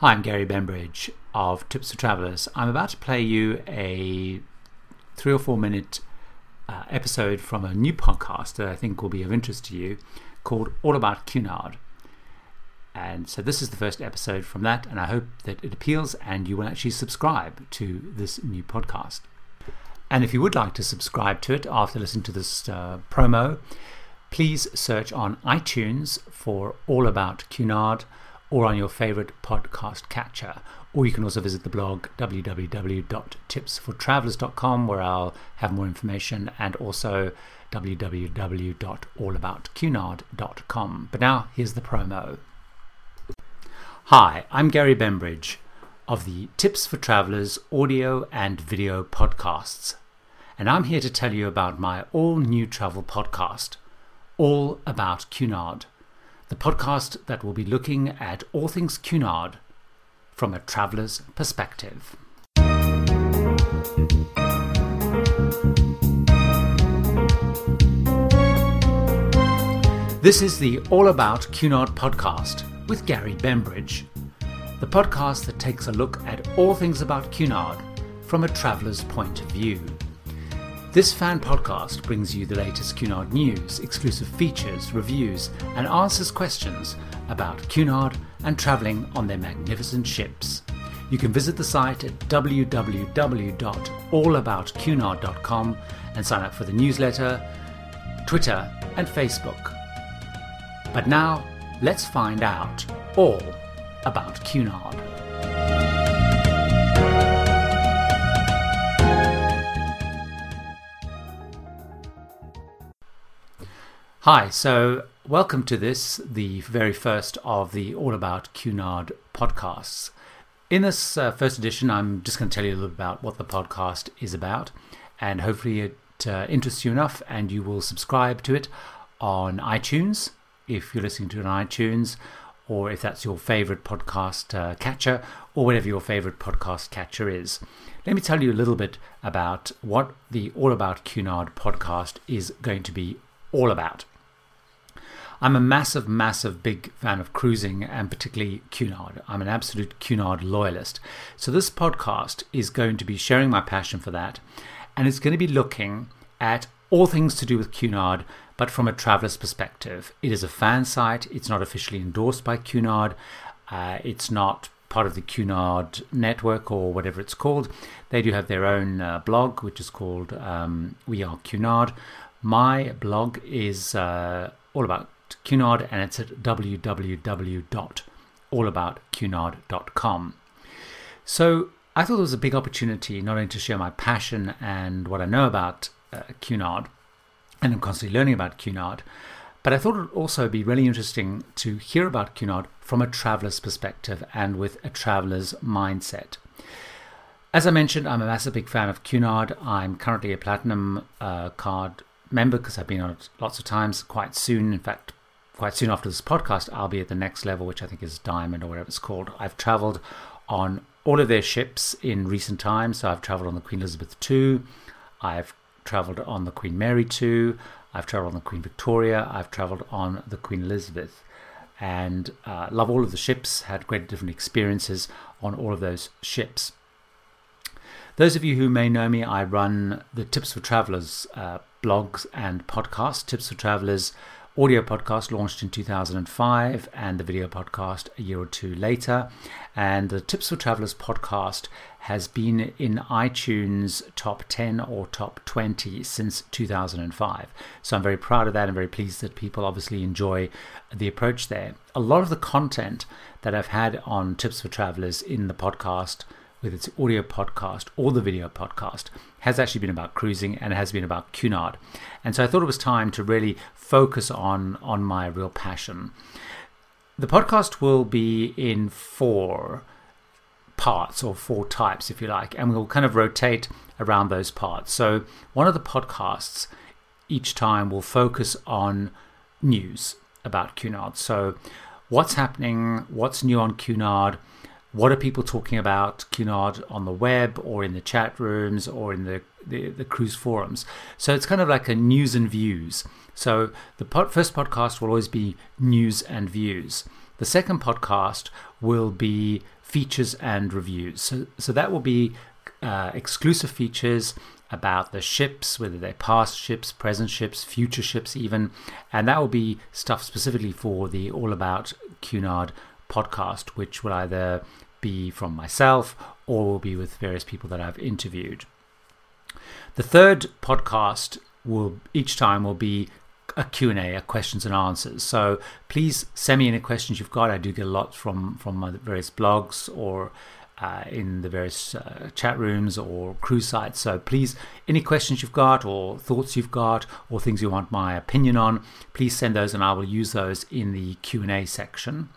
Hi, I'm Gary Bembridge of Tips for Travelers. I'm about to play you a three or four minute uh, episode from a new podcast that I think will be of interest to you called All About Cunard. And so this is the first episode from that, and I hope that it appeals and you will actually subscribe to this new podcast. And if you would like to subscribe to it after listening to this uh, promo, please search on iTunes for All About Cunard or on your favorite podcast catcher. Or you can also visit the blog www.tipsfortravelers.com where I'll have more information and also www.allaboutcunard.com. But now here's the promo. Hi, I'm Gary Bembridge of the Tips for Travelers audio and video podcasts. And I'm here to tell you about my all new travel podcast, All About Cunard the podcast that will be looking at all things Cunard from a traveller's perspective. This is the All About Cunard podcast with Gary Bembridge, the podcast that takes a look at all things about Cunard from a traveller's point of view. This fan podcast brings you the latest Cunard news, exclusive features, reviews, and answers questions about Cunard and travelling on their magnificent ships. You can visit the site at www.allaboutcunard.com and sign up for the newsletter, Twitter, and Facebook. But now, let's find out all about Cunard. Hi, so welcome to this, the very first of the All About Cunard podcasts. In this uh, first edition, I'm just going to tell you a little about what the podcast is about, and hopefully it uh, interests you enough and you will subscribe to it on iTunes if you're listening to it on iTunes, or if that's your favorite podcast uh, catcher, or whatever your favorite podcast catcher is. Let me tell you a little bit about what the All About Cunard podcast is going to be all about. I'm a massive, massive big fan of cruising and particularly Cunard. I'm an absolute Cunard loyalist. So this podcast is going to be sharing my passion for that and it's going to be looking at all things to do with Cunard, but from a traveler's perspective. It is a fan site, it's not officially endorsed by Cunard, uh, it's not part of the Cunard network or whatever it's called. They do have their own uh, blog, which is called um, We Are Cunard. My blog is uh, all about Cunard and it's at www.allaboutcunard.com. So I thought it was a big opportunity not only to share my passion and what I know about uh, Cunard, and I'm constantly learning about Cunard, but I thought it would also be really interesting to hear about Cunard from a traveler's perspective and with a traveler's mindset. As I mentioned, I'm a massive big fan of Cunard. I'm currently a platinum uh, card member because I've been on it lots of times. Quite soon, in fact, quite soon after this podcast, I'll be at the next level, which I think is Diamond or whatever it's called. I've traveled on all of their ships in recent times. So I've traveled on the Queen Elizabeth II, I've traveled on the Queen Mary II, I've traveled on the Queen Victoria, I've traveled on the Queen Elizabeth. And uh, love all of the ships, had great different experiences on all of those ships. Those of you who may know me, I run the Tips for Travelers uh, blogs and podcasts. Tips for Travelers audio podcast launched in 2005 and the video podcast a year or two later. And the Tips for Travelers podcast has been in iTunes top 10 or top 20 since 2005. So I'm very proud of that and very pleased that people obviously enjoy the approach there. A lot of the content that I've had on Tips for Travelers in the podcast with its audio podcast or the video podcast has actually been about cruising and has been about Cunard. And so I thought it was time to really focus on on my real passion. The podcast will be in four parts or four types if you like and we'll kind of rotate around those parts. So one of the podcasts each time will focus on news about Cunard. So what's happening, what's new on Cunard, what are people talking about Cunard on the web or in the chat rooms or in the, the, the cruise forums? So it's kind of like a news and views. So the pod, first podcast will always be news and views. The second podcast will be features and reviews. So, so that will be uh, exclusive features about the ships, whether they're past ships, present ships, future ships, even. And that will be stuff specifically for the All About Cunard podcast, which will either be from myself or will be with various people that I've interviewed. The third podcast will each time will be a Q&A, a questions and answers. So please send me any questions you've got. I do get a lot from from my various blogs or uh, in the various uh, chat rooms or cruise sites. So please, any questions you've got or thoughts you've got or things you want my opinion on, please send those and I will use those in the Q&A section.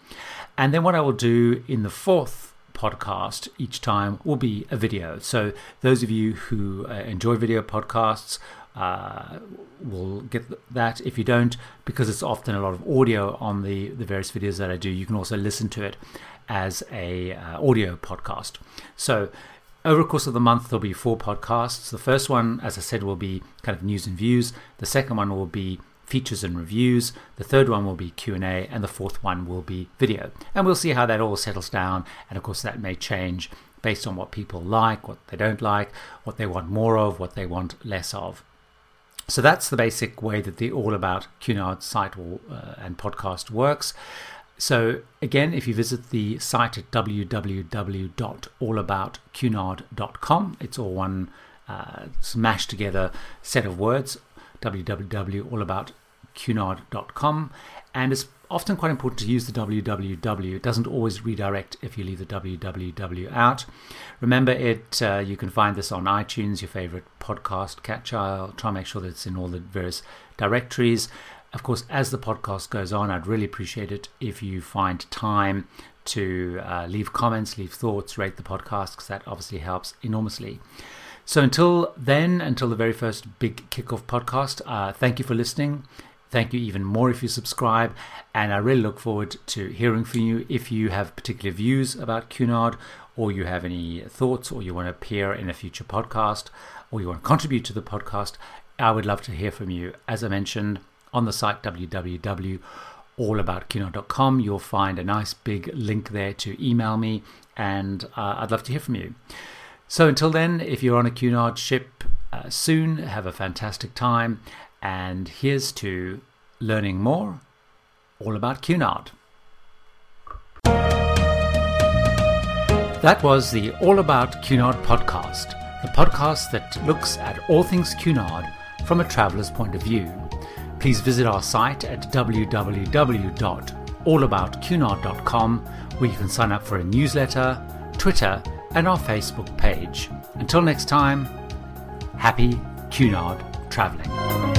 And then what I will do in the fourth podcast each time will be a video. So those of you who uh, enjoy video podcasts uh, will get that. If you don't, because it's often a lot of audio on the, the various videos that I do, you can also listen to it as a uh, audio podcast. So over the course of the month, there'll be four podcasts. The first one, as I said, will be kind of news and views. The second one will be features and reviews. The third one will be Q&A and the fourth one will be video. And we'll see how that all settles down. And of course, that may change based on what people like, what they don't like, what they want more of, what they want less of. So that's the basic way that the All About Cunard site will, uh, and podcast works. So again, if you visit the site at www.allaboutcunard.com, it's all one uh, smashed together set of words, www.allaboutcunard.com. And it's often quite important to use the www. It doesn't always redirect if you leave the www out. Remember, it uh, you can find this on iTunes, your favorite podcast catcher. I'll try and make sure that it's in all the various directories. Of course, as the podcast goes on, I'd really appreciate it if you find time to uh, leave comments, leave thoughts, rate the podcast, because that obviously helps enormously. So until then, until the very first big kickoff podcast, uh, thank you for listening. Thank you even more if you subscribe. And I really look forward to hearing from you if you have particular views about Cunard or you have any thoughts or you want to appear in a future podcast or you want to contribute to the podcast. I would love to hear from you. As I mentioned on the site www.allaboutcunard.com, you'll find a nice big link there to email me and uh, I'd love to hear from you. So until then, if you're on a Cunard ship uh, soon, have a fantastic time and here's to learning more all about Cunard. That was the All About Cunard podcast, the podcast that looks at all things Cunard from a traveller's point of view. Please visit our site at www.allaboutcunard.com where you can sign up for a newsletter, Twitter, and our Facebook page. Until next time, happy Cunard travelling.